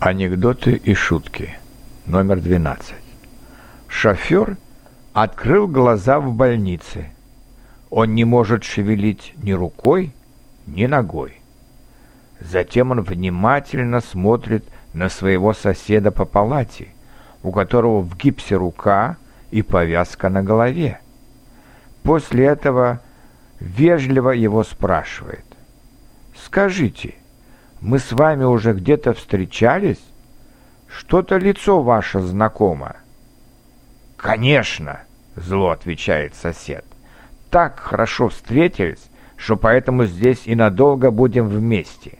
Анекдоты и шутки. Номер 12. Шофер открыл глаза в больнице. Он не может шевелить ни рукой, ни ногой. Затем он внимательно смотрит на своего соседа по палате, у которого в гипсе рука и повязка на голове. После этого вежливо его спрашивает. «Скажите, — мы с вами уже где-то встречались? Что-то лицо ваше знакомо. Конечно, зло отвечает сосед. Так хорошо встретились, что поэтому здесь и надолго будем вместе.